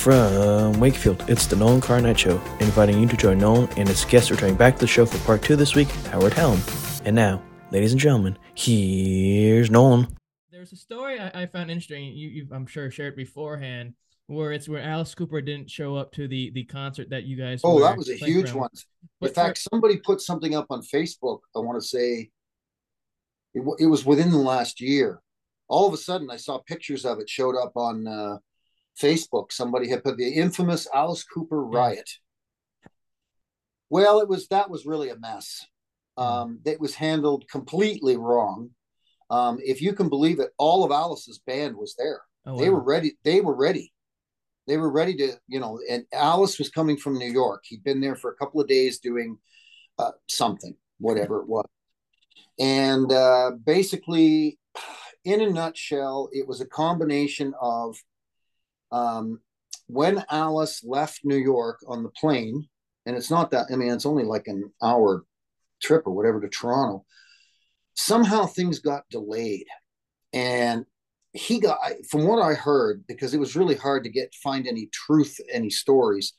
From Wakefield, it's the Nolan Carr Night Show, inviting you to join Nolan and his guests returning back to the show for part two this week, Howard Helm. And now, ladies and gentlemen, here's Nolan. There's a story I, I found interesting. You, you, I'm sure, shared beforehand, where it's where Alice Cooper didn't show up to the the concert that you guys. Oh, were that was a huge around. one. But In fact, somebody put something up on Facebook. I want to say it, wa- it was within the last year. All of a sudden, I saw pictures of it showed up on uh, Facebook. Somebody had put the infamous Alice Cooper riot. Well, it was that was really a mess. Um, it was handled completely wrong. Um, if you can believe it, all of Alice's band was there. Oh, they were ready they were ready they were ready to you know and alice was coming from new york he'd been there for a couple of days doing uh, something whatever it was and uh, basically in a nutshell it was a combination of um, when alice left new york on the plane and it's not that i mean it's only like an hour trip or whatever to toronto somehow things got delayed. And he got from what i heard because it was really hard to get find any truth any stories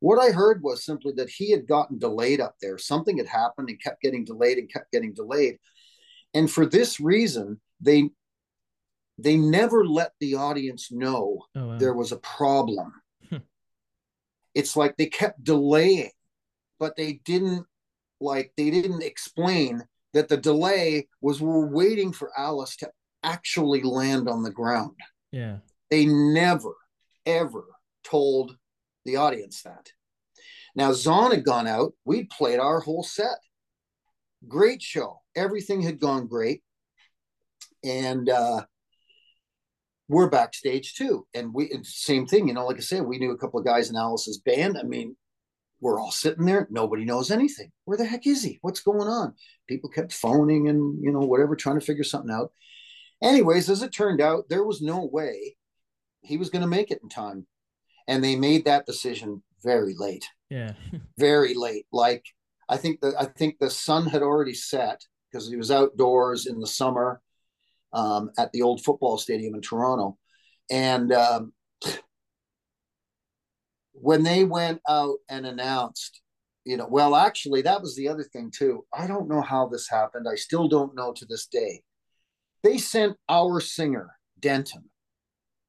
what i heard was simply that he had gotten delayed up there. Something had happened and kept getting delayed and kept getting delayed. And for this reason they they never let the audience know Oh, wow. there was a problem. Hmm. it's like they kept delaying but they didn't like they didn't explain that the delay was we're waiting for alice to actually land on the ground. Yeah. they never ever told the audience that. Now Zon had gone out. We'd played our whole set. Great show. Everything had gone great. And uh we're backstage too. And we and same thing you know like i said we knew a couple of guys in alice's band. I mean we're all sitting there. Nobody knows anything. Where the heck is he? What's going on? People kept phoning and you know whatever trying to figure something out. Anyways as it turned out there was no way he was going to make it in time. And they made that decision very late. Yeah. very late. Like i think the i think the sun had already set because he was outdoors in the summer um, at the old football stadium in toronto. And um, when they went out and announced you know well actually that was the other thing too. I don't know how this happened. I still don't know to this day. They sent our singer denton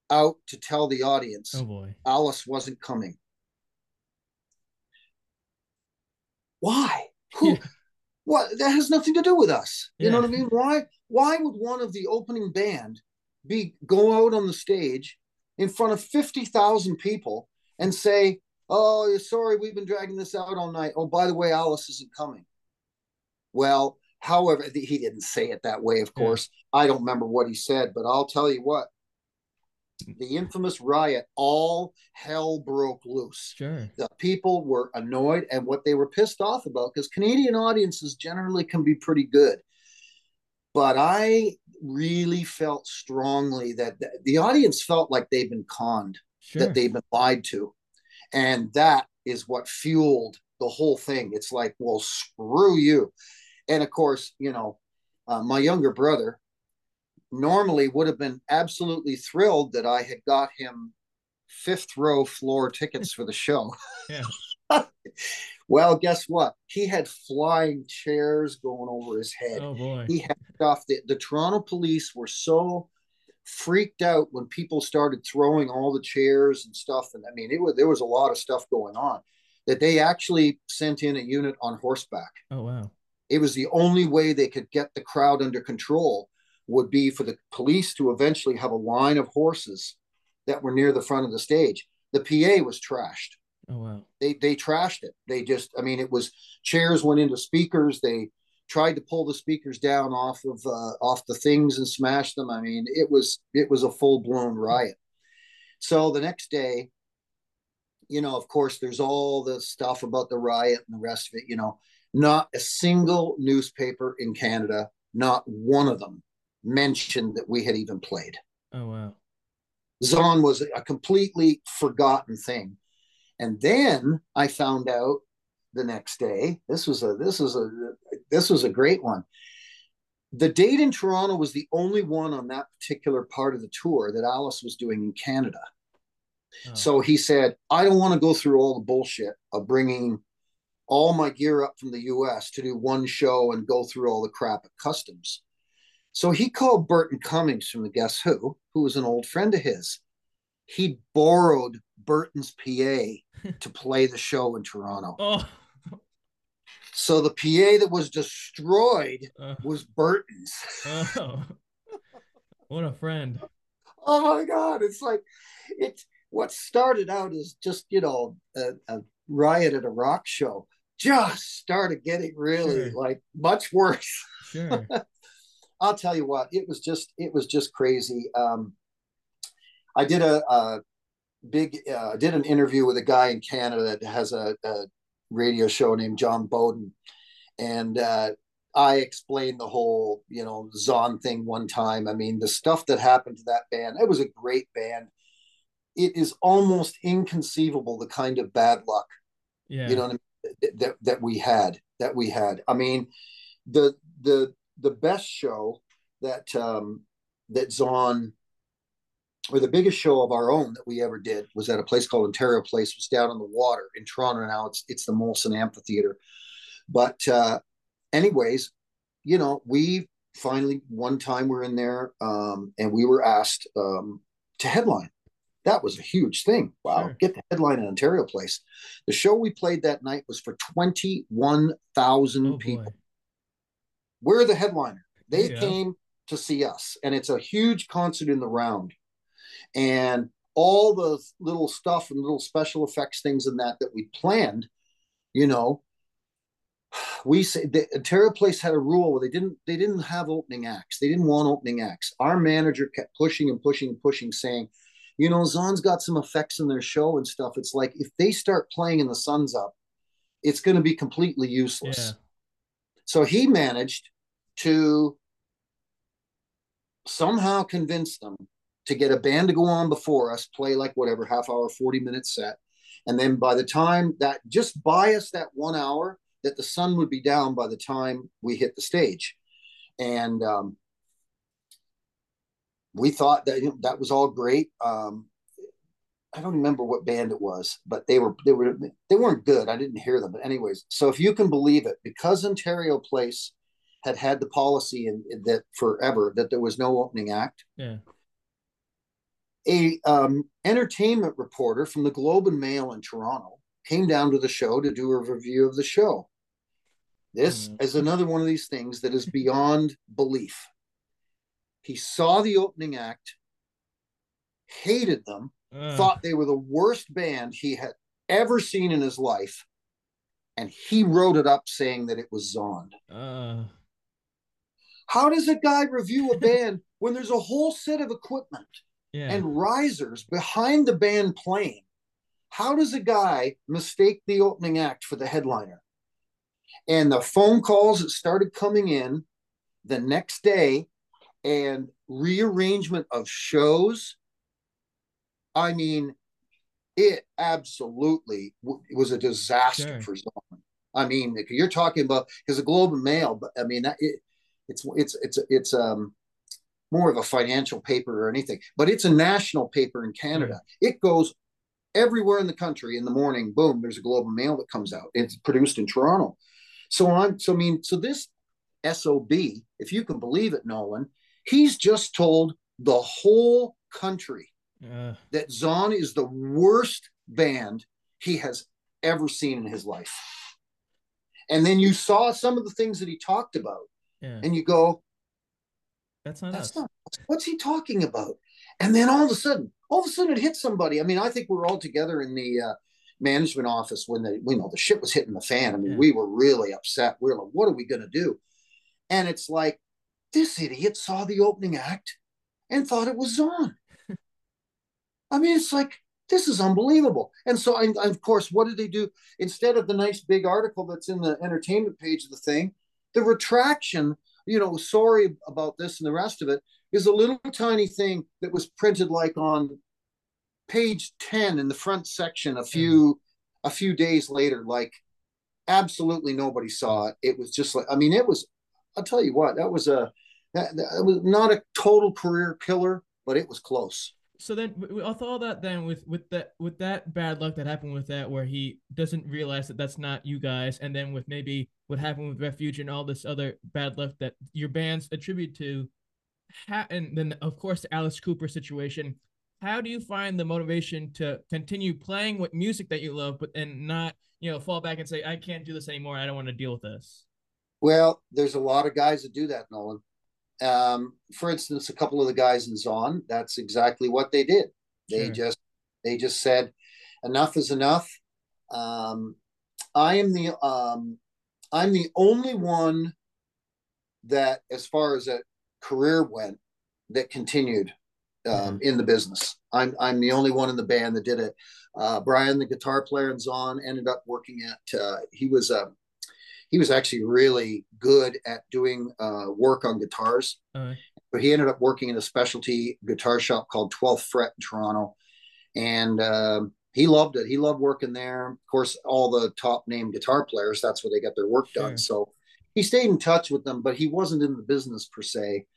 out to tell the audience oh boy. alice wasn't coming. Why? Who? Yeah. What? That has nothing to do with us. You know what i mean? Why why would one of the opening band be go out on the stage in front of 50,000 people and say oh you're sorry we've been dragging this out all night. Oh by the way alice isn't coming. Well however he didn't say it that way of Yeah. course. I don't remember what he said but i'll tell you what the infamous riot all hell broke loose Sure. the people were annoyed and what they were pissed off about because Canadian audiences generally can be pretty good. But I really felt strongly that th- the audience felt like they've been conned, Sure. that they've been lied to. And that is what fueled the whole thing. It's like, well, screw you. And of course, you know, uh, my younger brother normally would have been absolutely thrilled that I had got him fifth row floor tickets for the show. Yeah. well, guess what? He had flying chairs going over his head. Oh boy. He had stuff that the Toronto police were so freaked out when people started throwing all the chairs and stuff. And I mean, it was there was a lot of stuff going on that they actually sent in a unit on horseback. Oh wow. It was the only way they could get the crowd under control would be for the police to eventually have a line of horses that were near the front of the stage. The PA was trashed Oh wow. they they trashed it. They just, I mean, it was chairs went into speakers. They tried to pull the speakers down off of uh, off the things and smash them. I mean, it was it was a full blown riot. So the next day, you know, of course, there's all the stuff about the riot and the rest of it. You know, not a single newspaper in Canada, not one of them mentioned that we had even played. Oh wow. Zon was a completely forgotten thing. And then I found out the next day. This was a this was a this was a great one. The date in Toronto was the only one on that particular part of the tour that Alice was doing in Canada. Oh. So he said, I don't want to go through all the bullshit of bringing all my gear up from the US to do one show and go through all the crap at customs. So he called Burton Cummings from the Guess Who, who was an old friend of his. He borrowed Burton's PA to play the show in Toronto. Oh. So the PA that was destroyed uh, was Burton's. Oh. What a friend. Oh my God. It's like, it's what started out as just, you know, a, a riot at a rock show just started getting really sure. like much worse. Sure. I'll tell you what, it was just, it was just crazy. Um, I did a, a big, uh, did an interview with a guy in Canada that has a, a radio show named John Bowden. And, uh, I explained the whole, you know, Zon thing one time. I mean, the stuff that happened to that band, it was a great band. It is almost inconceivable the kind of bad luck, yeah. you know, I mean? that that we had, that we had. I mean, the the the best show that um that Zon or the biggest show of our own that we ever did was at a place called Ontario Place, it was down on the water in Toronto. Now it's it's the Molson Amphitheater. But uh anyways, you know, we finally one time we're in there um, and we were asked um, to headline. That was a huge thing. Wow, sure. get the headline in Ontario Place. The show we played that night was for 21,000 oh, people. Boy. We're the headliner. They yeah. came to see us, and it's a huge concert in the round. And all the little stuff and little special effects things and that that we planned, you know, we say the Ontario Place had a rule where they didn't they didn't have opening acts. They didn't want opening acts. Our manager kept pushing and pushing and pushing, saying, you know, Zon's got some effects in their show and stuff. It's like if they start playing and the sun's up, it's going to be completely useless. Yeah. So he managed to somehow convince them to get a band to go on before us, play like whatever half hour, 40 minute set. And then by the time that just buy us that one hour, that the sun would be down by the time we hit the stage. And um, we thought that you know, that was all great. Um, I don't remember what band it was, but they were they were they weren't good. I didn't hear them, but anyways. So if you can believe it, because Ontario Place had had the policy in, in that forever that there was no opening act. Yeah. A um, entertainment reporter from the Globe and Mail in Toronto came down to the show to do a review of the show. This mm. is another one of these things that is beyond belief. He saw the opening act, hated them, thought they were the worst band he had ever seen in his life, and he wrote it up saying that it was Zon. Uh. How does a guy review a band when there's a whole set of equipment yeah. and risers behind the band playing? How does a guy mistake the opening act for the headliner? And the phone calls that started coming in the next day and rearrangement of shows. I mean, it absolutely it was a disaster sure. for Zon. I mean, you're talking about because the Globe and Mail, but I mean, it, it's it's it's it's um more of a financial paper or anything, but it's a national paper in Canada. Mm. It goes everywhere in the country in the morning. Boom, there's a Globe and Mail that comes out. It's produced in Toronto. So on. So I mean, so this SOB, if you can believe it, Nolan, he's just told the whole country uh. that Zon is the worst band he has ever seen in his life. And then you saw some of the things that he talked about, yeah. and you go, "That's not that's us. Not, what's he talking about?" And then all of a sudden, all of a sudden, it hit somebody. I mean, I think we're all together in the uh, management office when the you know the shit was hitting the fan. I mean, yeah. we were really upset. We are like, what are we gonna do? And it's like this idiot saw the opening act and thought it was Zon. I mean, it's like this is unbelievable. And so, I, of course, what did they do instead of the nice big article that's in the entertainment page of the thing? The retraction, you know, sorry about this and the rest of it, is a little tiny thing that was printed like on page 10 in the front section a few mm. a few days later like absolutely nobody saw it it was just like i mean it was i'll tell you what that was a that, that was not a total career killer but it was close So then, with all that, then with with that with that bad luck that happened with that, where he doesn't realize that that's not you guys, and then with maybe what happened with Refugee and all this other bad luck that your bands attribute to, and then of course the Alice Cooper situation. How do you find the motivation to continue playing what music that you love, but and not you know fall back and say I can't do this anymore. I don't want to deal with this. Well, there's a lot of guys that do that, Nolan. Um, for instance, a couple of the guys in Zon, that's exactly what they did. They sure. just they just said, enough is enough. Um, I am the um, I'm the only one that, as far as a career went, that continued um, mm-hmm. in the business. I'm I'm the only one in the band that did it. Uh, Brian, the guitar player in Zon, ended up working at. Uh, he was a he was actually really good at doing uh, work on guitars. Uh-huh. But he ended up working in a specialty guitar shop called 12th Fret in Toronto. And um, he loved it. He loved working there. Of course, all the top name guitar players, that's where they get their work sure. done. So he stayed in touch with them, but he wasn't in the business per se.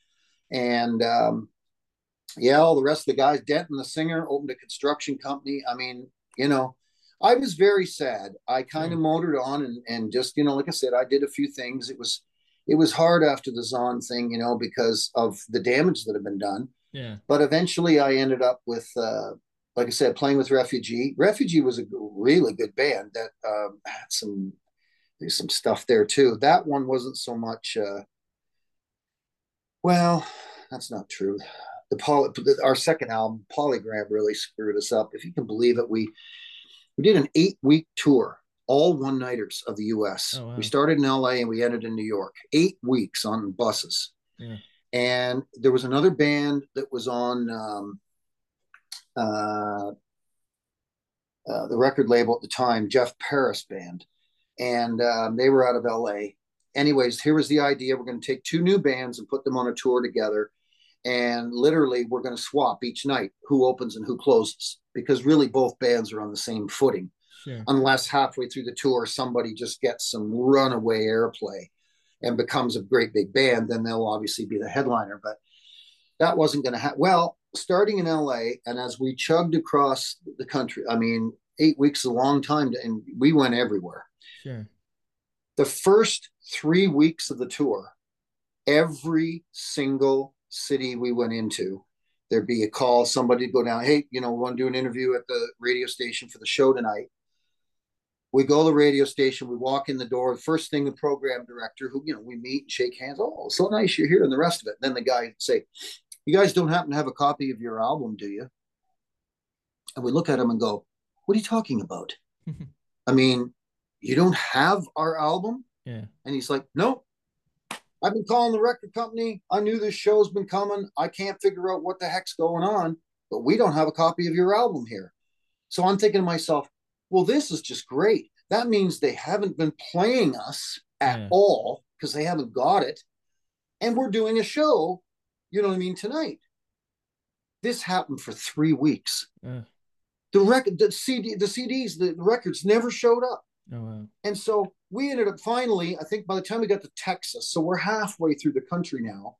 And um, yeah, all the rest of the guys, Denton, the singer, opened a construction company. I mean, you know, I was very sad. I kind of mm. motored on and, and just, you know, like I said, I did a few things. It was, it was hard after the Zon thing, you know, because of the damage that had been done. Yeah. But eventually I ended up with, uh, like I said, playing with Refugee. Refugee was a really good band that um, had some, there's some stuff there too. That one wasn't so much, uh, well, that's not true. The poly, our second album, Polygram, really screwed us up. If you can believe it, we we did an eight week tour, all one nighters of the US. Oh, wow. We started in LA and we ended in New York, eight weeks on buses. Yeah. And there was another band that was on um, uh, uh, the record label at the time, Jeff Paris Band. And um, they were out of LA. Anyways, here was the idea we're going to take two new bands and put them on a tour together and literally we're going to swap each night who opens and who closes because really both bands are on the same footing. Sure. unless halfway through the tour somebody just gets some runaway airplay and becomes a great big band then they'll obviously be the headliner but that wasn't going to happen well starting in la and as we chugged across the country i mean eight weeks is a long time to, and we went everywhere. Sure. The first three weeks of the tour every single city we went into, there'd be a call, somebody go down, hey, you know, we want to do an interview at the radio station for the show tonight. We go to the radio station, we walk in the door. The first thing, the program director, who, you know, we meet and shake hands. Oh, so nice you're here, and the rest of it. Then the guy say, You guys don't happen to have a copy of your album, do you? And we look at him and go, What are you talking about? I mean, you don't have our album? Yeah. And he's like, No, I've been calling the record company. I knew this show's been coming. I can't figure out what the heck's going on, but we don't have a copy of your album here. So I'm thinking to myself, well, this is just great. That means they haven't been playing us at yeah. all because they haven't got it. And we're doing a show, you know what I mean, tonight. This happened for three weeks. Yeah. The record, the CD, the CDs, the records never showed up. Oh, wow. And so we ended up finally, I think by the time we got to Texas, so we're halfway through the country now.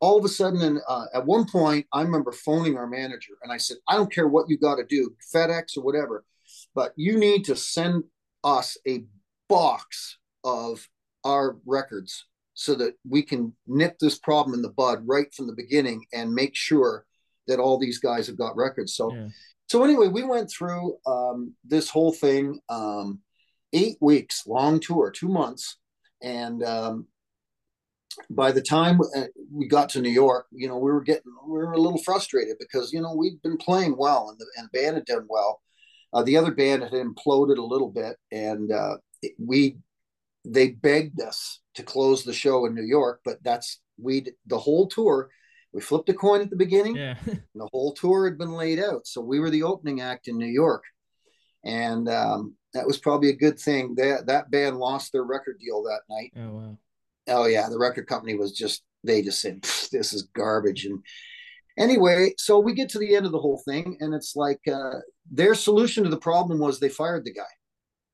All of a sudden, and uh, at one point, I remember phoning our manager and I said, I don't care what you got to do, FedEx or whatever, but you need to send us a box of our records so that we can nip this problem in the bud right from the beginning and make sure that all these guys have got records. So, yeah. so anyway, we went through um, this whole thing. Um, eight weeks long tour, two months. And um, by the time uh, we got to New York, you know, we were getting, we were a little frustrated because, you know, we'd been playing well and the, and the band had done well. Uh, the other band had imploded a little bit and uh, we, they begged us to close the show in New York, but that's, we, the whole tour, we flipped a coin at the beginning. Yeah. the whole tour had been laid out. So we were the opening act in New York. And um, that was probably a good thing. That that band lost their record deal that night. Oh wow. Oh yeah, the record company was just they just said this is garbage. And anyway, so we get to the end of the whole thing, and it's like uh, their solution to the problem was they fired the guy.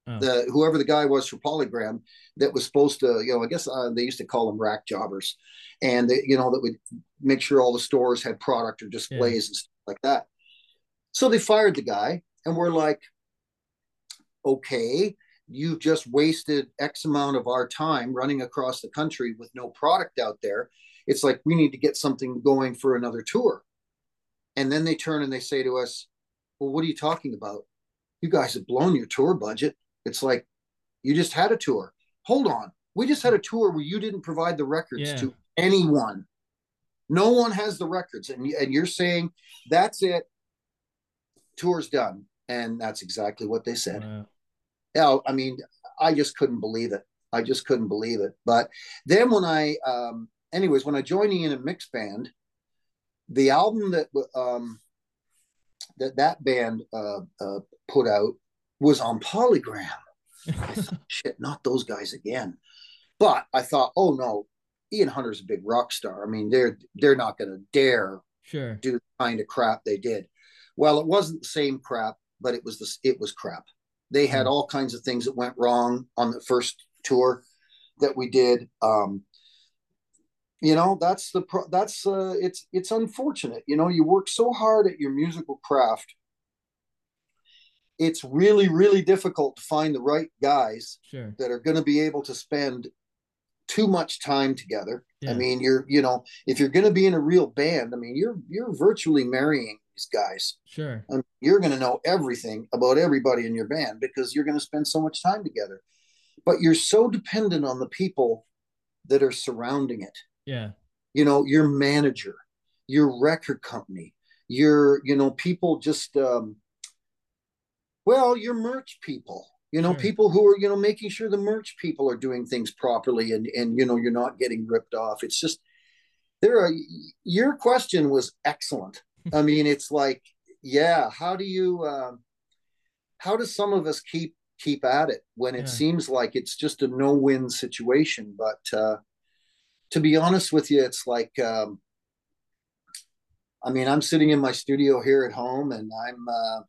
Oh. The whoever the guy was for Polygram that was supposed to, you know, I guess uh, they used to call them rack jobbers, and they, you know that would make sure all the stores had product or displays yeah. and stuff like that. So they fired the guy, and we're like, okay, you've just wasted X amount of our time running across the country with no product out there. It's like we need to get something going for another tour. And then they turn and they say to us, Well, what are you talking about? You guys have blown your tour budget. It's like you just had a tour. Hold on. We just had a tour where you didn't provide the records yeah. to anyone. No one has the records. And, and you're saying that's it. Tour's done. And that's exactly what they said. Wow. Yeah, I mean, I just couldn't believe it. I just couldn't believe it. But then when I, um, anyways, when I joined in a mixed band, the album that um, that that band uh, uh, put out was on Polygram. thought, Shit, not those guys again. But I thought, oh no, Ian Hunter's a big rock star. I mean, they're they're not going to dare sure do the kind of crap they did. Well, it wasn't the same crap, but it was the it was crap. They had mm. all kinds of things that went wrong on the first tour that we did. Um, you know, that's the pro- that's uh, it's it's unfortunate. You know, you work so hard at your musical craft. It's really really difficult to find the right guys sure. that are going to be able to spend too much time together. Yeah. I mean, you're you know, if you're going to be in a real band, I mean, you're you're virtually marrying these guys. Sure. And you're going to know everything about everybody in your band because you're going to spend so much time together. But you're so dependent on the people that are surrounding it. Yeah. You know, your manager, your record company, your, you know, people just, um, well, your merch people, you know, sure. people who are, you know, making sure the merch people are doing things properly and, and, you know, you're not getting ripped off. It's just, there are, your question was excellent. I mean, it's like, yeah, how do you, um, how do some of us keep keep at it when it yeah. seems like it's just a no win situation? But uh, to be honest with you, it's like, um, I mean, I'm sitting in my studio here at home, and I'm uh,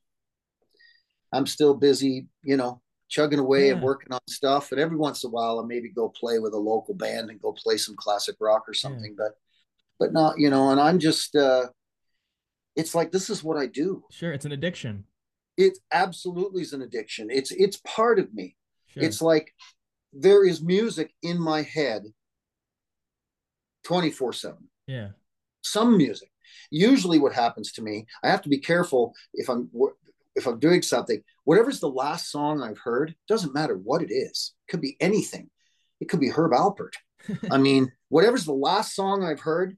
I'm still busy, you know, chugging away yeah. and working on stuff. And every once in a while, I maybe go play with a local band and go play some classic rock or something. Yeah. But but not, you know. And I'm just. Uh, it's like this is what I do. Sure, it's an addiction. It absolutely is an addiction. It's it's part of me. Sure. It's like there is music in my head 24/7. Yeah. Some music. Usually what happens to me, I have to be careful if I'm if I'm doing something, whatever's the last song I've heard, doesn't matter what it is. It could be anything. It could be Herb Alpert. I mean, whatever's the last song I've heard,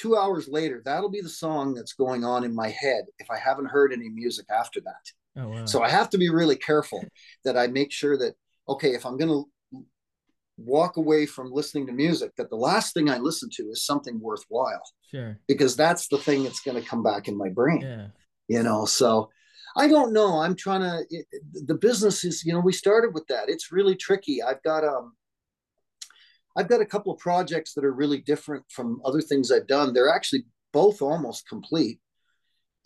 two hours later, that'll be the song that's going on in my head if I haven't heard any music after that. Oh, wow. So I have to be really careful that I make sure that, okay, if I'm going to walk away from listening to music, that the last thing I listen to is something worthwhile. Sure. Because that's the thing that's going to come back in my brain. Yeah. You know, so I don't know. I'm trying to, it, the business is, you know, we started with that. It's really tricky. I've got, um, I've got a couple of projects that are really different from other things I've done. They're actually both almost complete.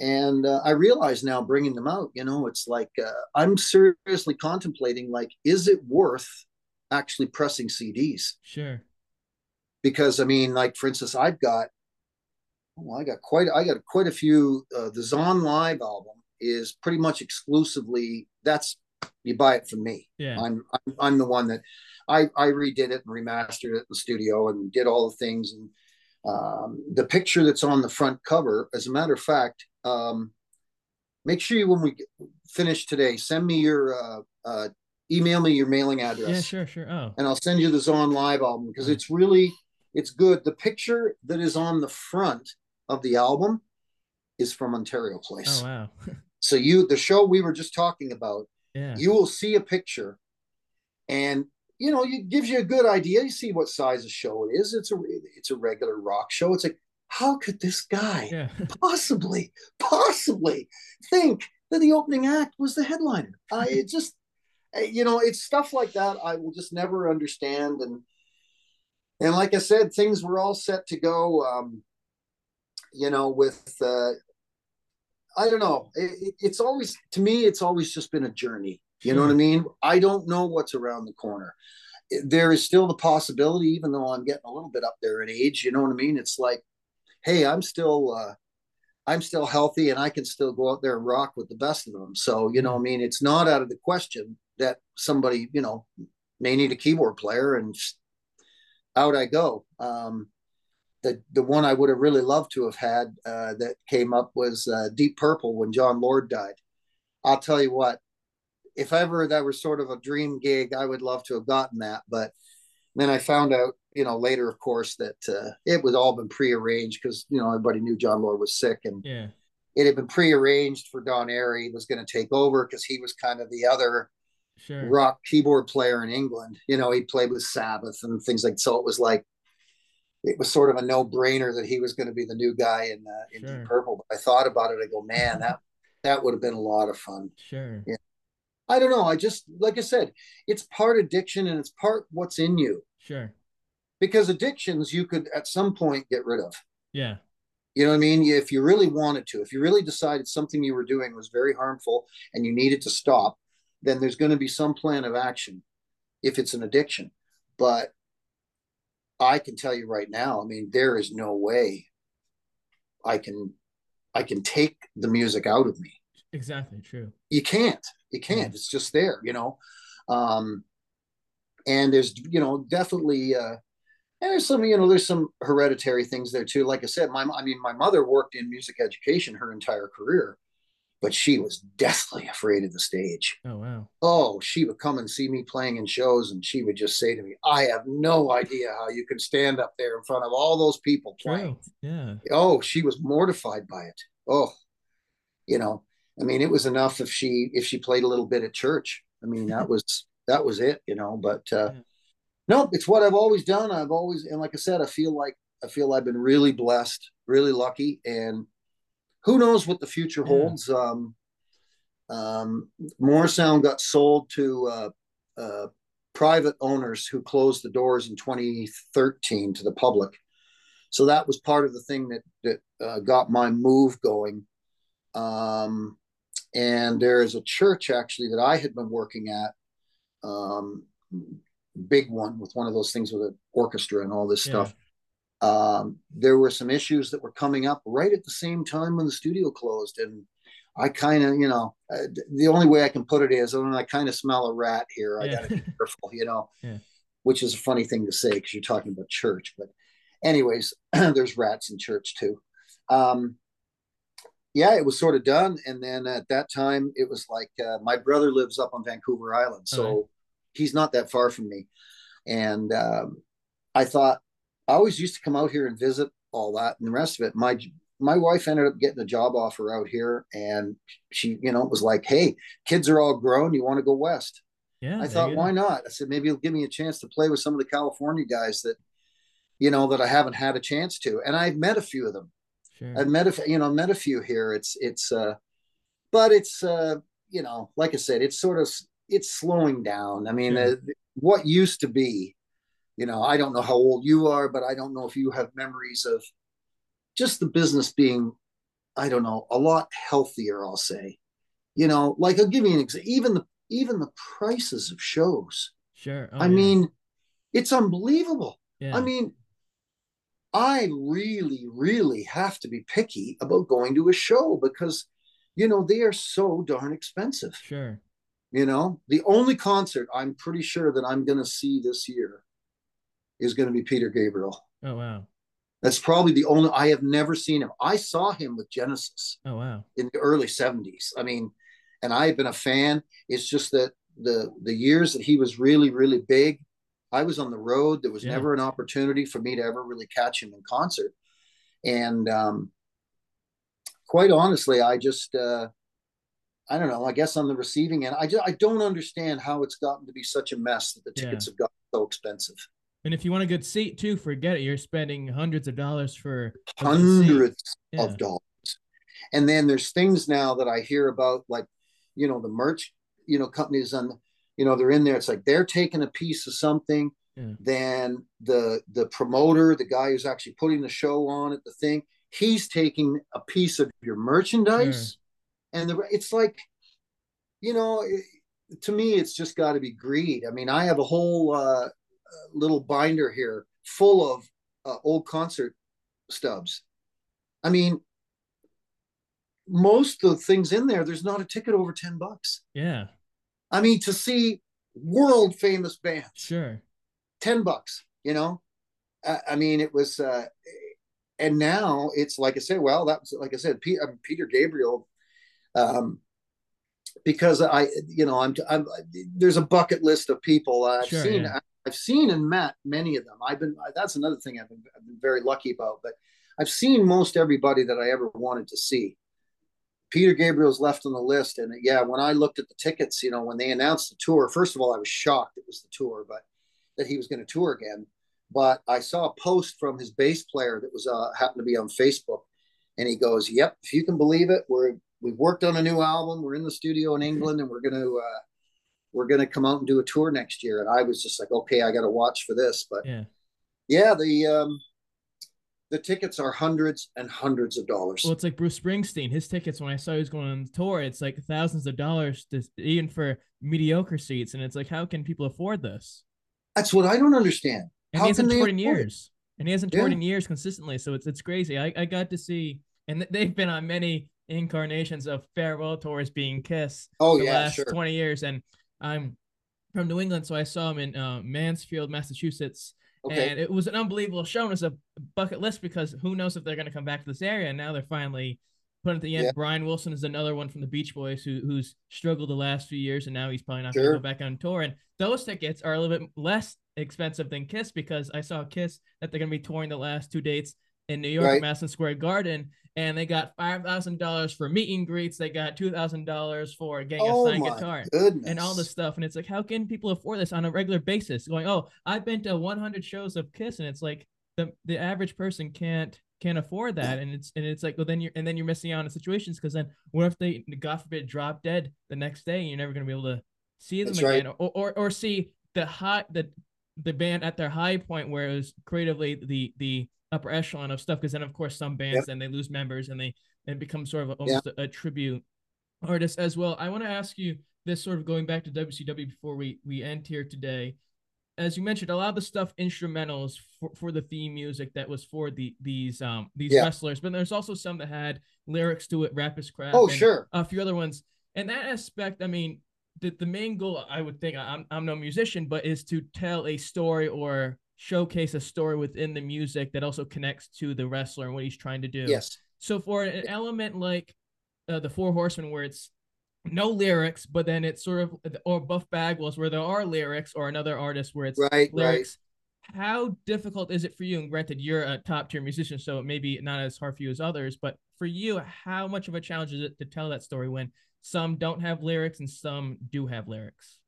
And uh, I realize now bringing them out, you know, it's like uh, I'm seriously contemplating like, is it worth actually pressing CDs? Sure. Because I mean, like for instance, I've got, well, I got quite, I got quite a few. Uh, the Zon Live album is pretty much exclusively that's you buy it from me. Yeah. I'm, I'm I'm the one that I, I redid it and remastered it in the studio and did all the things. And um, the picture that's on the front cover, as a matter of fact, um, make sure you, when we finish today, send me your, uh, uh, email me your mailing address. Yeah, sure, sure. Oh. And I'll send you the Zon Live album because it's really, it's good. The picture that is on the front of the album is from Ontario Place. Oh, wow. so you, the show we were just talking about, yeah. you will see a picture and you know, it gives you a good idea. You see what size of show it is. It's a it's a regular rock show. It's like, how could this guy yeah. possibly, possibly think that the opening act was the headliner? I it just, eh, you know, it's stuff like that. I will just never understand. And and like I said, things were all set to go. Um, you know, with uh, I don't know. It, it's always to me, it's always just been a journey. You know what I mean? I don't know what's around the corner. There is still the possibility, even though I'm getting a little bit up there in age. You know what I mean? It's like, hey, I'm still, uh, I'm still healthy and I can still go out there and rock with the best of them. So, you know, I mean, it's not out of the question that somebody, you know, may need a keyboard player and out I go. Um, the, the one I would have really loved to have had uh, that came up was uh, Deep Purple when Jon Lord died. I'll tell you what, if ever that was sort of a dream gig, I would love to have gotten that. But then I found out you know, later, of course, that uh, it was all been prearranged because you know everybody knew Jon Lord was sick, and yeah, it had been prearranged for Don Airey was going to take over because he was kind of the other sure. rock keyboard player in England. You know, he played with Sabbath and things like so. It was like it was sort of a no brainer that he was going to be the new guy in uh, in sure. Deep Purple. But I thought about it. I go, man, that that would have been a lot of fun. Sure. Yeah. I don't know. I just like I said, it's part addiction and it's part what's in you. Sure because addictions you could at some point get rid of. Yeah. You know what I mean? If you really wanted to, if you really decided something you were doing was very harmful and you needed to stop, then there's going to be some plan of action if it's an addiction. But I can tell you right now, I mean, there is no way I can I can take the music out of me. Exactly true. You can't. You can't. It's just there, you know. Um and there's you know definitely uh and there's some you know there's some hereditary things there too like i said my i mean my mother worked in music education her entire career but she was deathly afraid of the stage. Oh wow. Oh she would come and see me playing in shows and she would just say to me i have no idea how you can stand up there in front of all those people playing. True. yeah. Oh she was mortified by it. Oh you know i mean it was enough if she if she played a little bit at church. I mean that was that was it you know but uh yeah. no, it's what I've always done. I've always, and like I said, I feel like I feel I've been really blessed, really lucky, and who knows what the future yeah. holds. Um, um, Morrisound got sold to uh, uh, private owners who closed the doors in 2013 to the public. So that was part of the thing that that uh, got my move going. Um, and there is a church actually that I had been working at um, big one with one of those things with an orchestra and all this yeah. stuff. Um, there were some issues that were coming up right at the same time when the studio closed, and I kind of, you know, uh, the only way I can put it is, I kind of smell a rat here. I yeah. got to be careful, you know, yeah. which is a funny thing to say because you're talking about church. But, anyways, there's rats in church too. Um, yeah, it was sort of done, and then at that time, it was like uh, my brother lives up on Vancouver Island, so he's not that far from me. And um, I thought I always used to come out here and visit all that and the rest of it. My my wife ended up getting a job offer out here, and she, you know, was like, "Hey, kids are all grown. You want to go west?" Yeah. I thought, why not? I said, maybe it'll give me a chance to play with some of the California guys that, you know, that I haven't had a chance to. And I've met a few of them. Sure. I've met a, you know, met a few here. It's, it's, uh, but it's, uh, you know, like I said, it's sort of it's slowing down. I mean, uh, what used to be, you know, I don't know how old you are, but I don't know if you have memories of just the business being, I don't know, a lot healthier. I'll say, you know, like I'll give you an example. Even the even the prices of shows. Sure. Oh, I yeah. mean, it's unbelievable. Yeah. I mean, I really, really have to be picky about going to a show because, you know, they are so darn expensive. Sure. You know, the only concert I'm pretty sure that I'm going to see this year is going to be Peter Gabriel. Oh wow. That's probably the only I have never seen him. I saw him with Genesis. Oh wow. In the early 70s. I mean, and I have been a fan. It's just that the the years that he was really really big, I was on the road. There was yeah. never an opportunity for me to ever really catch him in concert. And um quite honestly, I just uh I don't know. I guess on the receiving end, I just I don't understand how it's gotten to be such a mess that the tickets yeah. have gotten so expensive. And if you want a good seat too, forget it. You're spending hundreds of dollars for hundreds yeah. of dollars. And then there's things now that I hear about, like you know, the merch, you know, companies on, you know, they're in there. It's like they're taking a piece of something. Yeah. Then the the promoter, the guy who's actually putting the show on at the thing, he's taking a piece of your merchandise. Sure and the, it's like you know it, to me it's just got to be greed i mean i have a whole uh, little binder here full of uh, old concert stubs i mean most of the things in there, there's not a ticket over 10 bucks. Yeah. I mean, to see world famous bands, Sure. 10 bucks, you know? I, I mean, it was, uh, and now it's like I said, well, that was, like I said, P, um, Peter Gabriel, um, because I, you know, I'm, I'm, there's a bucket list of people I've Sure, seen, yeah. I've seen and met many of them. I've been, that's another thing I've been, I've been very lucky about, but I've seen most everybody that I ever wanted to see. Peter Gabriel's left on the list. And yeah, when I looked at the tickets, you know, when they announced the tour, first of all, I was shocked it was the tour, but that he was going to tour again. But I saw a post from his bass player that was uh, happened to be on Facebook, and he goes, "Yep, if you can believe it, we're we've worked on a new album. We're in the studio in England, and we're gonna uh, we're gonna come out and do a tour next year." And I was just like, "Okay, I got to watch for this." But Yeah. yeah, the um, the tickets are hundreds and hundreds of dollars. Well, it's like Bruce Springsteen. His tickets when I saw he was going on tour, it's like thousands of dollars to even for mediocre seats, and it's like, how can people afford this? That's what I don't understand. And How he hasn't toured in afford it? years, and he hasn't toured Yeah. in years consistently. So it's it's crazy. I, I got to see, and they've been on many incarnations of farewell tours being Kiss Oh the yeah, last sure. 20 years. And I'm from New England, so I saw him in uh, Mansfield, Massachusetts. Okay. And it was an unbelievable show. And it's a bucket list because who knows if they're going to come back to this area. And now they're finally putting at the end. Yeah. Brian Wilson is another one from the Beach Boys who, who's struggled the last few years. And now he's probably not Sure. going to go back on tour. And those tickets are a little bit less expensive than Kiss because I saw Kiss that they're going to be touring the last two dates in New York, Right. Madison Square Garden. And they got $5,000 for meet and greets. They got $2,000 for getting oh a signed guitar goodness. and all this stuff. And it's like, how can people afford this on a regular basis? Going, oh, I've been to 100 shows of Kiss, and it's like the the average person can't can't afford that. And it's and it's like, well, then you're and then you're missing out on situations because then what if they, God forbid, drop dead the next day, and you're never gonna be able to see them That's right. again, or, or or see the high the the band at their high point where it was creatively the the upper echelon of stuff. Because then of course some bands Yep. then they lose members and they and become sort of a, almost a, a tribute artist as well. I want to ask you this sort of going back to WCW before we we end here today. As you mentioned, a lot of the stuff instrumentals for, for the theme music that was for the these um these wrestlers, but there's also some that had lyrics to it, rap is crap. Oh and sure. a few other ones. And that aspect, I mean, the, the main goal, I would think, I'm, I'm no musician, but is to tell a story or showcase a story within the music that also connects to the wrestler and what he's trying to do. Yes. So for an element like uh, the Four Horsemen, where it's no lyrics, but then it's sort of or Buff Bagwell's where there are lyrics, or another artist where it's Right. Right. lyrics. How difficult is it for you? And granted, you're a top tier musician, so it may be not as hard for you as others. But for you, how much of a challenge is it to tell that story when some don't have lyrics and some do have lyrics?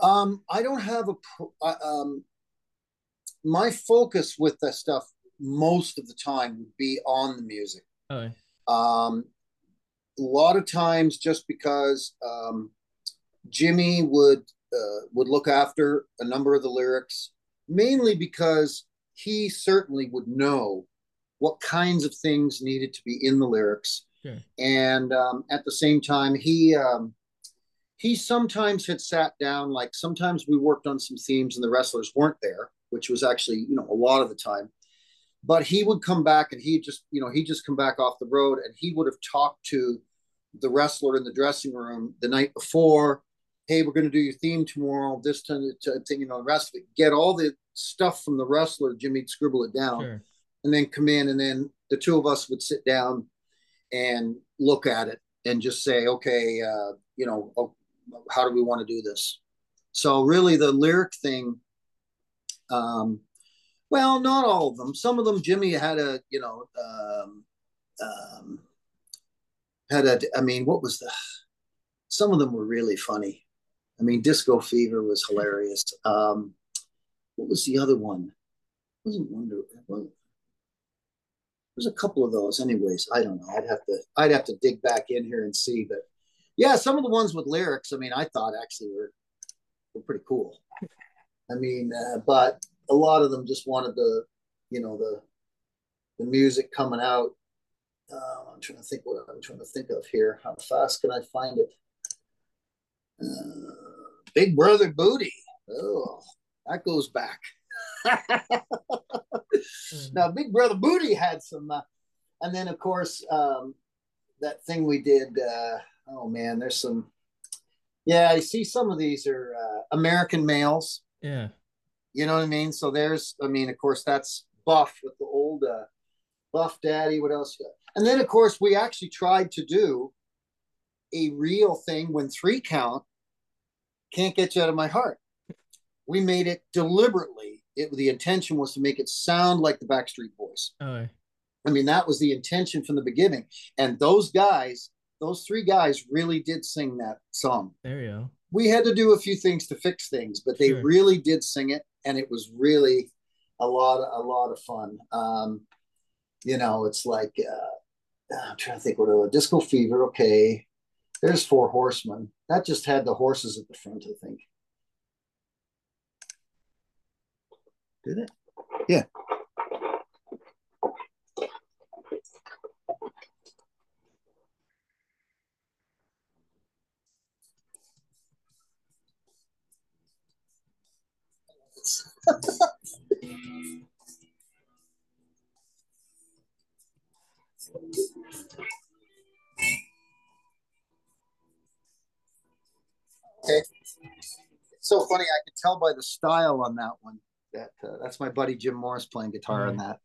Um, I don't have a pro- um. My focus with that stuff most of the time would be on the music. Oh, Um, a lot of times, just because um, Jimmy would uh, would look after a number of the lyrics, mainly because he certainly would know what kinds of things needed to be in the lyrics, sure. and um, at the same time, he um, he sometimes had sat down. Like sometimes we worked on some themes, and the wrestlers weren't there, which was actually you know a lot of the time. But he would come back and he just you know he just come back off the road and he would have talked to the wrestler in the dressing room the night before. Hey we're going to do your theme tomorrow this time thing you know the rest of it. Get all the stuff from the wrestler jimmy'd scribble it down Sure. and then come in and then the two of us would sit down and look at it and just say okay uh, you know oh, how do we want to do this? So really the lyric thing um, well, not all of them. Some of them, Jimmy had a, you know, um, um, had a. I mean, what was the? Some of them were really funny. I mean, Disco Fever was hilarious. Um, what was the other one? Wasn't Wonder. There's a couple of those, anyways. I don't know. I'd have to. I'd have to dig back in here and see. But yeah, some of the ones with lyrics. I mean, I thought actually were were pretty cool. I mean, uh, but a lot of them just wanted the, you know, the the music coming out. Uh, I'm trying to think what I'm trying to think of here. How fast can I find it? Uh, Big Brother Booty. Oh, that goes back. now, Big Brother Booty had some, uh, and then of course, um, that thing we did. Uh, oh man, there's some. Yeah, I see some of these are uh, American males. Yeah. You know what I mean? So there's, I mean, of course, that's Buff with the old uh, Buff Daddy. What else? And then, of course, we actually tried to do a real thing when three count can't get you out of my heart. We made it deliberately. It the intention was to make it sound like the Backstreet Boys. Oh. I mean, that was the intention from the beginning. And those guys, those three guys, really did sing that song. There you go. We had to do a few things to fix things, but they Sure. really did sing it, and it was really a lot, a lot of fun. Um, you know, it's like uh, I'm trying to think what it was. Disco Fever. Okay, there's Four Horsemen. That just had the horses at the front, I think. Did it? Yeah. Okay. It's so funny. I could tell by the style on that one that uh, that's my buddy Jim Morris playing guitar on that.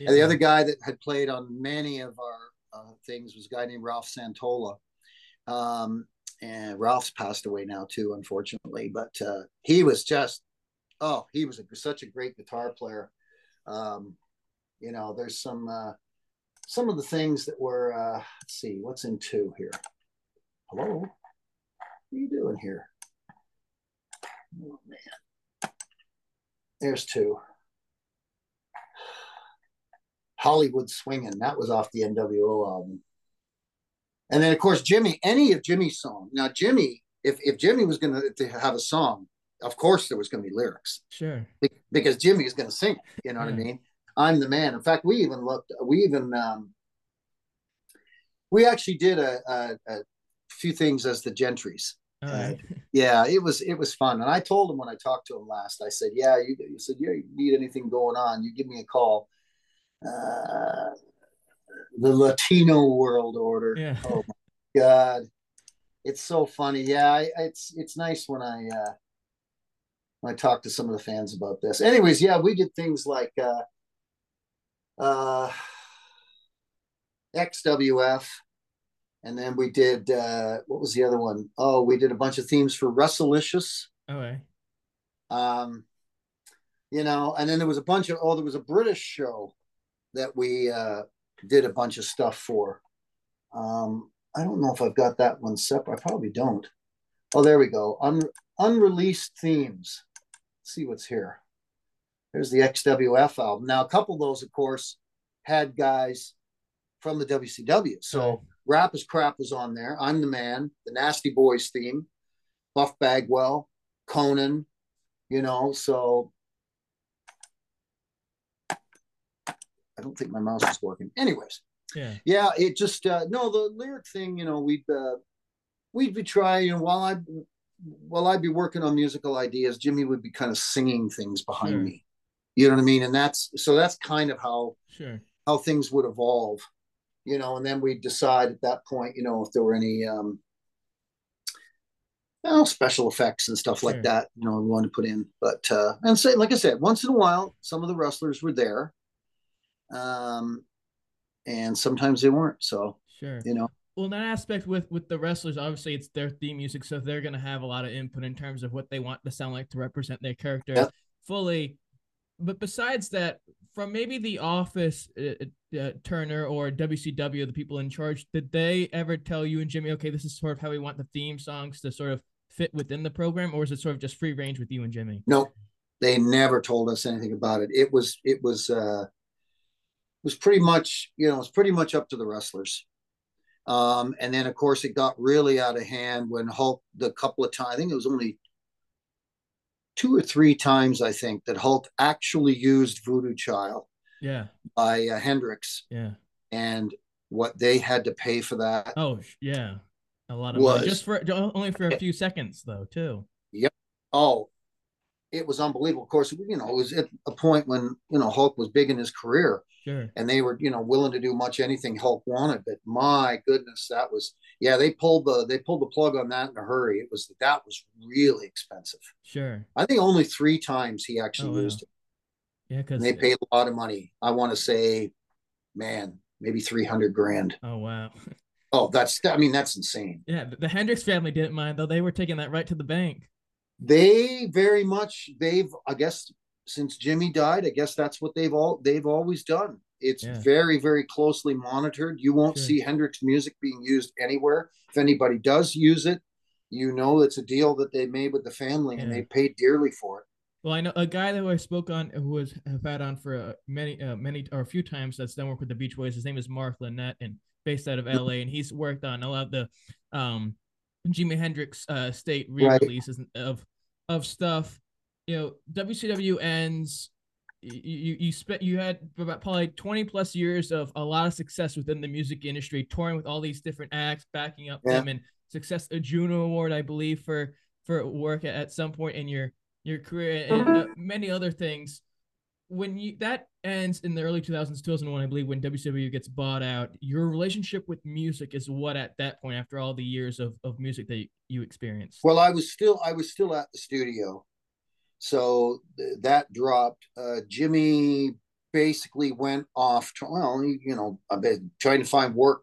Yeah. And the other guy that had played on many of our uh, things was a guy named Ralph Santolla. Um, and Ralph's passed away now too, unfortunately. But uh, he was just, oh, he was a, such a great guitar player. Um, you know, there's some uh, some of the things that were. Uh, let's see, what's in two here? Hello, what are you doing here? Oh man, there's two. Hollywood Swinging. That was off the NWO album. And then, of course, Jimmy, any of Jimmy's songs. Now, Jimmy, if, if Jimmy was going to have a song, of course there was going to be lyrics Sure. because Jimmy is going to sing. You know what I mean? I'm the man. In fact, we even looked, we even, um, we actually did a, a, a few things as the Gentrys. Right. Yeah, it was it was fun. And I told him when I talked to him last, I said, "Yeah, you, you said, yeah, you need anything going on, you give me a call." Uh, the Latino World Order. Yeah. Oh my God, it's so funny. Yeah, I, it's it's nice when I uh, I talk to some of the fans about this. Anyways, yeah, we did things like uh, uh, XWF. And then we did uh, what was the other one? Oh, we did a bunch of themes for Russelicious. Right. Um, you know, and then there was a bunch of oh, there was a British show that we uh, did a bunch of stuff for. Um, I don't know if I've got that one separate. I probably don't. Oh, there we go. Un- unreleased themes. See what's here. There's the XWF album. Now, a couple of those, of course, had guys from the WCW. So Right. Rap is Crap was on there. I'm the Man, the Nasty Boys theme, Buff Bagwell, Konnan, you know, so I don't think my mouse is working. Anyways, Yeah. yeah, it just uh no the lyric thing, you know, we'd uh we'd be trying, you know, while I while I'd be working on musical ideas, Jimmy would be kind of singing things behind Sure. me. You know what I mean? And that's so that's kind of how Sure. how things would evolve, you know, and then we'd decide at that point, you know, if there were any um know, special effects and stuff like that, you know, we wanted to put in. But uh and say like I said, once in a while, some of the wrestlers were there. Um and sometimes they weren't. So, Sure. you know, Well, in that aspect with with the wrestlers, obviously it's their theme music, so they're gonna have a lot of input in terms of what they want to sound like to represent their character fully. But besides that, from maybe the Office, uh, uh, Turner or WCW, the people in charge, did they ever tell you and Jimmy, okay, this is sort of how we want the theme songs to sort of fit within the program, or is it sort of just free range with you and Jimmy? no, they never told us anything about it. It was it was uh it was pretty much, you know, it's pretty much up to the wrestlers. Um, and then of course it got really out of hand when Hulk the couple of times, I think it was only two or three times, I think, that Hulk actually used Voodoo Child Yeah, by uh, Hendrix yeah. and what they had to pay for that. Oh, yeah. A lot of money. Was- just for only for a few seconds though, too. Yep. Oh, it was unbelievable. Of course, you know, it was at a point when you know Hulk was big in his career, Sure. and they were you know willing to do much anything Hulk wanted. But my goodness, that was yeah. They pulled the they pulled the plug on that in a hurry. It was that was really expensive. Sure. I think only three times he actually Oh, wow. used it, Yeah, because and they paid a lot of money. I want to say, man, maybe three hundred grand. Oh wow. Oh, that's I mean that's insane. Yeah, the, the Hendrix family didn't mind though. They were taking that right to the bank. They very much they've I guess since Jimmy died, I guess that's what they've all they've always done. It's Yeah. very very closely monitored. You won't Sure. see Hendrix music being used anywhere. If anybody does use it, you know it's a deal that they made with the family and they paid dearly for it. Well, I know a guy that I spoke on who was have had on for uh, many, uh, many or a few times that's done work with the Beach Boys. His name is Mark Linett and based out of LA, and he's worked on a lot of the um, Jimi Hendrix uh, state re-releases of of stuff. You know, WCW ends. You you you spent you had about probably twenty plus years of a lot of success within the music industry, touring with all these different acts, backing up Yeah. them, and success a Juno Award, I believe, for for work at, at some point in your your career and uh, many other things. When you that ends in the early 2000s, 2001, I believe, when WCW gets bought out, your relationship with music is what at that point, after all the years of, of music that you, you experienced. Well, I was still I was still at the studio, so th- that dropped. Uh, Jimmy basically went off. To, well, you know, I've been trying to find work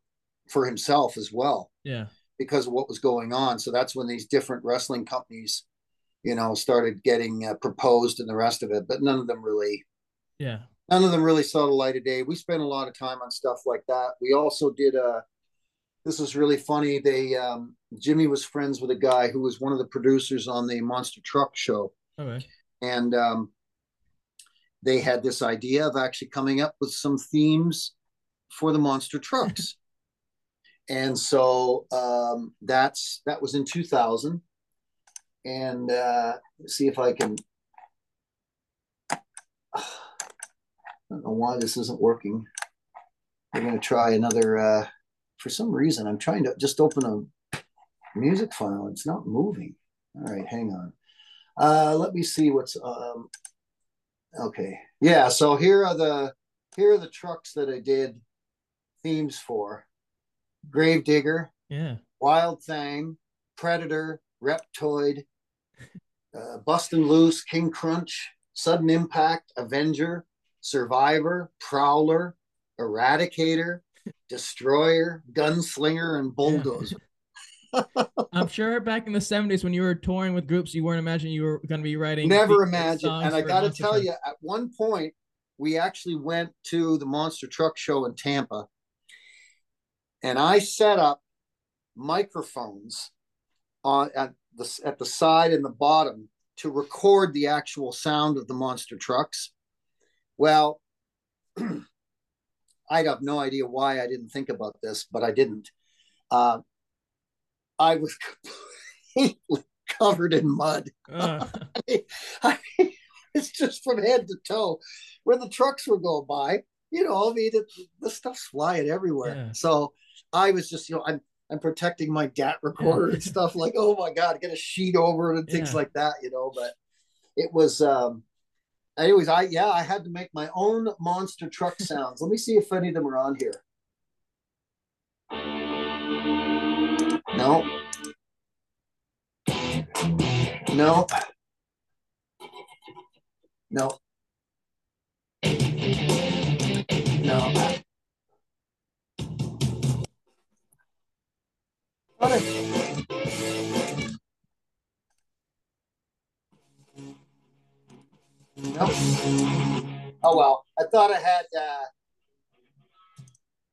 for himself as well yeah, because of what was going on. So that's when these different wrestling companies, you know, started getting uh, proposed and the rest of it. But none of them really, yeah, none of them really saw the light of day. We spent a lot of time on stuff like that. We also did a. This was really funny. They um, Jimmy was friends with a guy who was one of the producers on the Monster Truck Show, okay, and um, they had this idea of actually coming up with some themes for the monster trucks. and so um, that's that was in 2000 and uh, see if i can i don't know why this isn't working. We're going to try another uh, for some reason i'm trying to just open a music file. It's not moving. All right hang on. Uh, let me see what's um, okay. Yeah so here are the here are the trucks that i did themes for. Gravedigger yeah, wild thing predator reptoid uh, bustin loose king crunch sudden impact avenger survivor prowler eradicator destroyer gunslinger and bulldozer I'm sure back in the 70s when you were touring with groups, you weren't imagining you were going to be writing. never imagined and i gotta tell Truck. you at one point we actually went to the monster truck show in tampa and i set up microphones on at the at the side and the bottom to record the actual sound of the monster trucks well i have no idea why i didn't think about this but i didn't uh, i was completely covered in mud Uh, I mean, it's just from head to toe. When the trucks were going by, you know, I mean, it, the stuff's flying everywhere. Yeah. So I was just, you know, I'm I'm protecting my DAT recorder and stuff like, oh my god, get a sheet over it and things Yeah. like that, you know. But it was, um anyways. I yeah, I had to make my own monster truck sounds. Let me see if any of them are on here. No. No. No. No. Okay. Nope. Oh well. I thought I had uh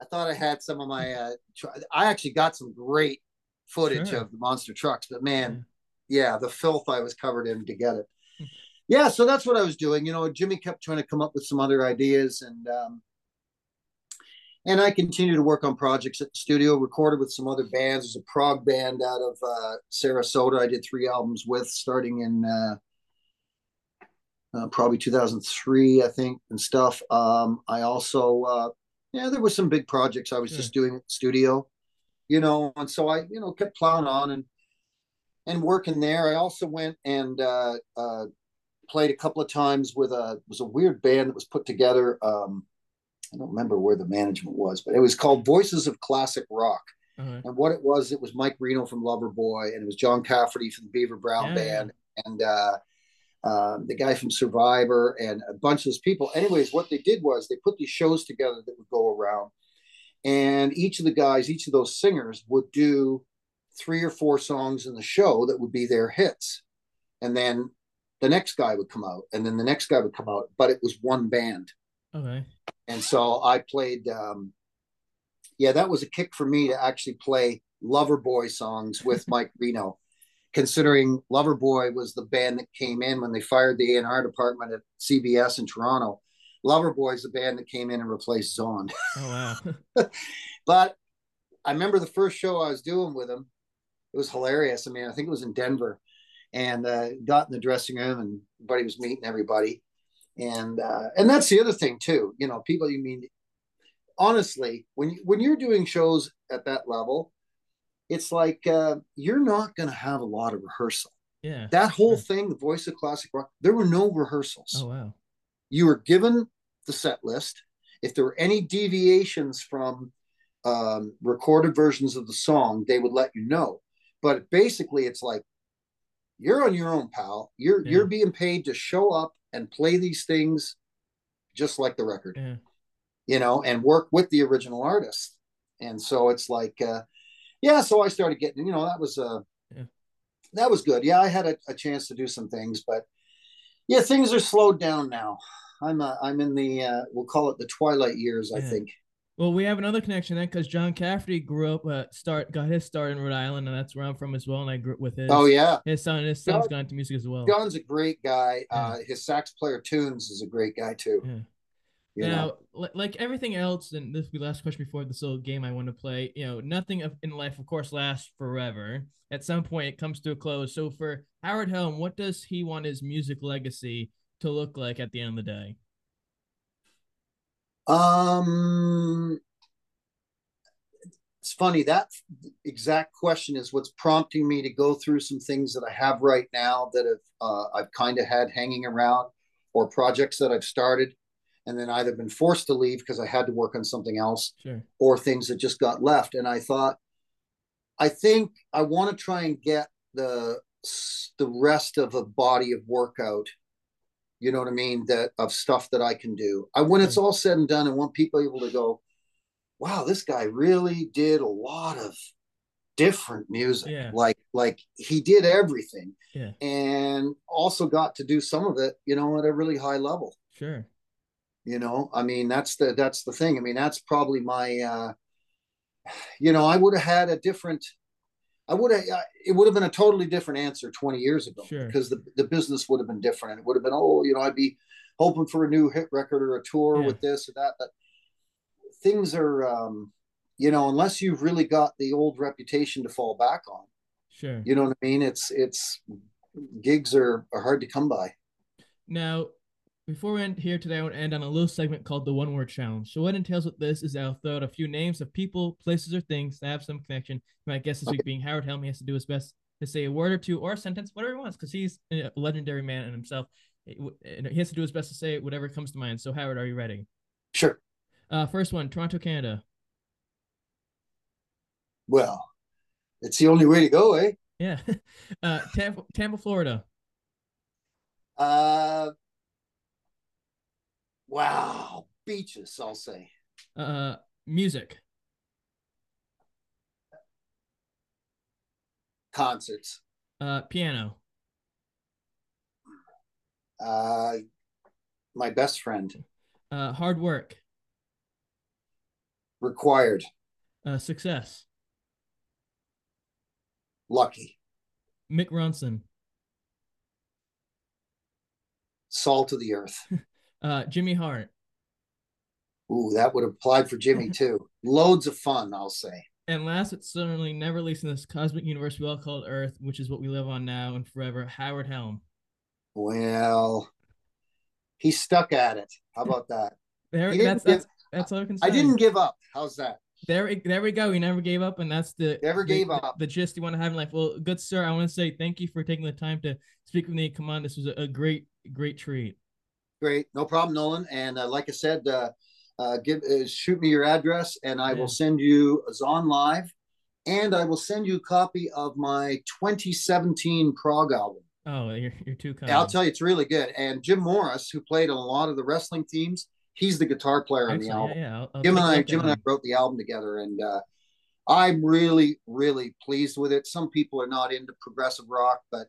I thought I had some of my uh tr- I actually got some great footage Sure. of the monster trucks, but man, Yeah. yeah, the filth I was covered in to get it. Yeah, so that's what I was doing. You know, Jimmy kept trying to come up with some other ideas, and um, and I continued to work on projects at the studio. Recorded with some other bands. There's a prog band out of uh, Sarasota. I did three albums with, starting in uh, uh, probably 2003, I think, and stuff. Um, I also, uh, yeah, there were some big projects I was Sure. just doing at the studio, you know, and so I, you know, kept plowing on and and working there. I also went and uh, uh, played a couple of times with a was a weird band that was put together. Um, I don't remember where the management was, but it was called Voices of Classic Rock. Uh-huh. And what it was, it was Mike Reno from Loverboy, and it was John Cafferty from the Beaver Brown Yeah, Band, and uh, uh, the guy from Survivor, and a bunch of those people. Anyways, what they did was they put these shows together that would go around, and each of the guys, each of those singers would do three or four songs in the show that would be their hits, and then the next guy would come out, and then the next guy would come out, but it was one band Okay. and so I played. Um, yeah, that was a kick for me to actually play Lover Boy songs with Mike Reno, considering Loverboy was the band that came in when they fired the A&R department at CBS in Toronto. Loverboy is the band that came in and replaced Zon. Oh wow. But I remember the first show I was doing with him. It was hilarious. I mean, I think it was in Denver, and uh, got in the dressing room, and everybody was meeting everybody, and uh, and that's the other thing too. You know, people. You mean, honestly, when you, when you're doing shows at that level, it's like uh, you're not going to have a lot of rehearsal. yeah. That whole Sure. thing, the voice of classic rock, there were no rehearsals Oh wow. you were given the set list. If there were any deviations from um, recorded versions of the song, they would let you know. But basically, it's like you're on your own, pal. You're Yeah. you're being paid to show up and play these things just like the record, Yeah. you know, and work with the original artist. And so it's like, uh, yeah. So I started getting, you know, that was uh, Yeah. that was good. Yeah, I had a, a chance to do some things, but yeah, things are slowed down now. I'm uh, I'm in the uh, we'll call it the twilight years. I think. Well, we have another connection then because John Cafferty grew up, uh, start got his start in Rhode Island, and that's where I'm from as well. And I grew up with his. Oh yeah, His son, his son's John- gone into music as well. John's a great guy. Uh, his sax player Tunes is a great guy too. You now, know? like everything else, and this will be the last question before this little game I want to play. You know, nothing of, in life, of course, lasts forever. At some point, it comes to a close. So, for Howard Helm, what does he want his music legacy to look like at the end of the day? Um, it's funny that exact question is what's prompting me to go through some things that I have right now that have uh, I've kind of had hanging around, or projects that I've started, and then either been forced to leave because I had to work on something else, Sure. or things that just got left. And I thought, I think I want to try and get the the rest of a body of workout. You know what I mean? That of stuff that I can do. I when it's all said and done, I want people able to go, wow, this guy really did a lot of different music. Yeah. Like like he did everything. Yeah. And also got to do some of it, you know, at a really high level Sure. You know i mean that's the that's the thing i mean that's probably my uh you know i would have had a different i would have it would have been a totally different answer 20 years ago Sure. because the, the business would have been different it would have been oh you know i'd be hoping for a new hit record or a tour Yeah. with this or that but things are um you know unless you've really got the old reputation to fall back on Sure. you know what i mean it's it's gigs are, are hard to come by Now, before we end here today, I want to end on a little segment called the One Word Challenge. So, what entails with this is I'll throw out a few names of people, places, or things that have some connection. My guest this week being Howard Helm, he has to do his best to say a word or two or a sentence, whatever he wants, because he's a legendary man in himself. He he has to do his best to say whatever comes to mind. So, Howard, are you ready? sure Uh, first one, Toronto, Canada. well it's the only way to go eh Yeah. Uh, Tampa, Tampa, Florida. Uh, wow, beaches. I'll say Uh, music. concerts. Uh, piano. Uh, my best friend Uh, hard work. required. Uh, success. Lucky Mick Ronson. salt of the earth. Uh, Jimmy Hart. Ooh, that would have applied for Jimmy too. Loads of fun. I'll say. And last but certainly never least in this cosmic universe we all call Earth, which is what we live on now and forever, Howard Helm. Well, he stuck at it. How about that? There, He didn't that's that's that's all I can say. I didn't give up. How's that? There, we- there we go. He never gave up, and that's the Never gave the- up. The gist you want to have in life. Well, good sir, I want to say thank you for taking the time to speak with me. Come on, this was a, a great great treat. Great, no problem, Nolan. And uh, like I said, uh, uh, give uh, shoot me your address, and I Yeah. will send you a Zon Live, and I will send you a copy of my 2017 prog album. Oh, you're you're too kind. I'll tell you, it's really good. And Jim Morris, who played on a lot of the wrestling teams, he's the guitar player on the album. Yeah, yeah. I'll, I'll Jim and I, Jim and I wrote the album together, and uh, I'm really, really pleased with it. Some people are not into progressive rock, but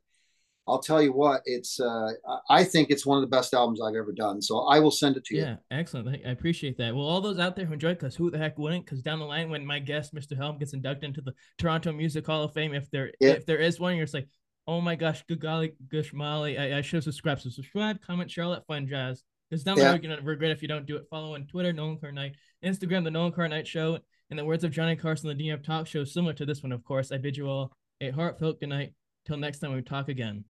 I'll tell you what, it's. Uh, I- think it's one of the best albums I've ever done. So I will send it to you. Yeah, excellent. I appreciate that. Well, all those out there who enjoyed, because who the heck wouldn't? Because down the line, when my guest, Mr. Helm, gets inducted into the Toronto Music Hall of Fame, if there Yeah. if there is one, you're just like, oh my gosh, good golly, gosh molly, I, I should have subscribed. So subscribe, comment, share all that fun jazz. Because down the Yeah. road, you're gonna regret if you don't do it. Follow on Twitter, Nolan Carr Night, Instagram, the Nolan Carr Night Show. In the words of Johnny Carson, the DM Talk Show, similar to this one, of course. I bid you all a heartfelt good night. Till next time we talk again.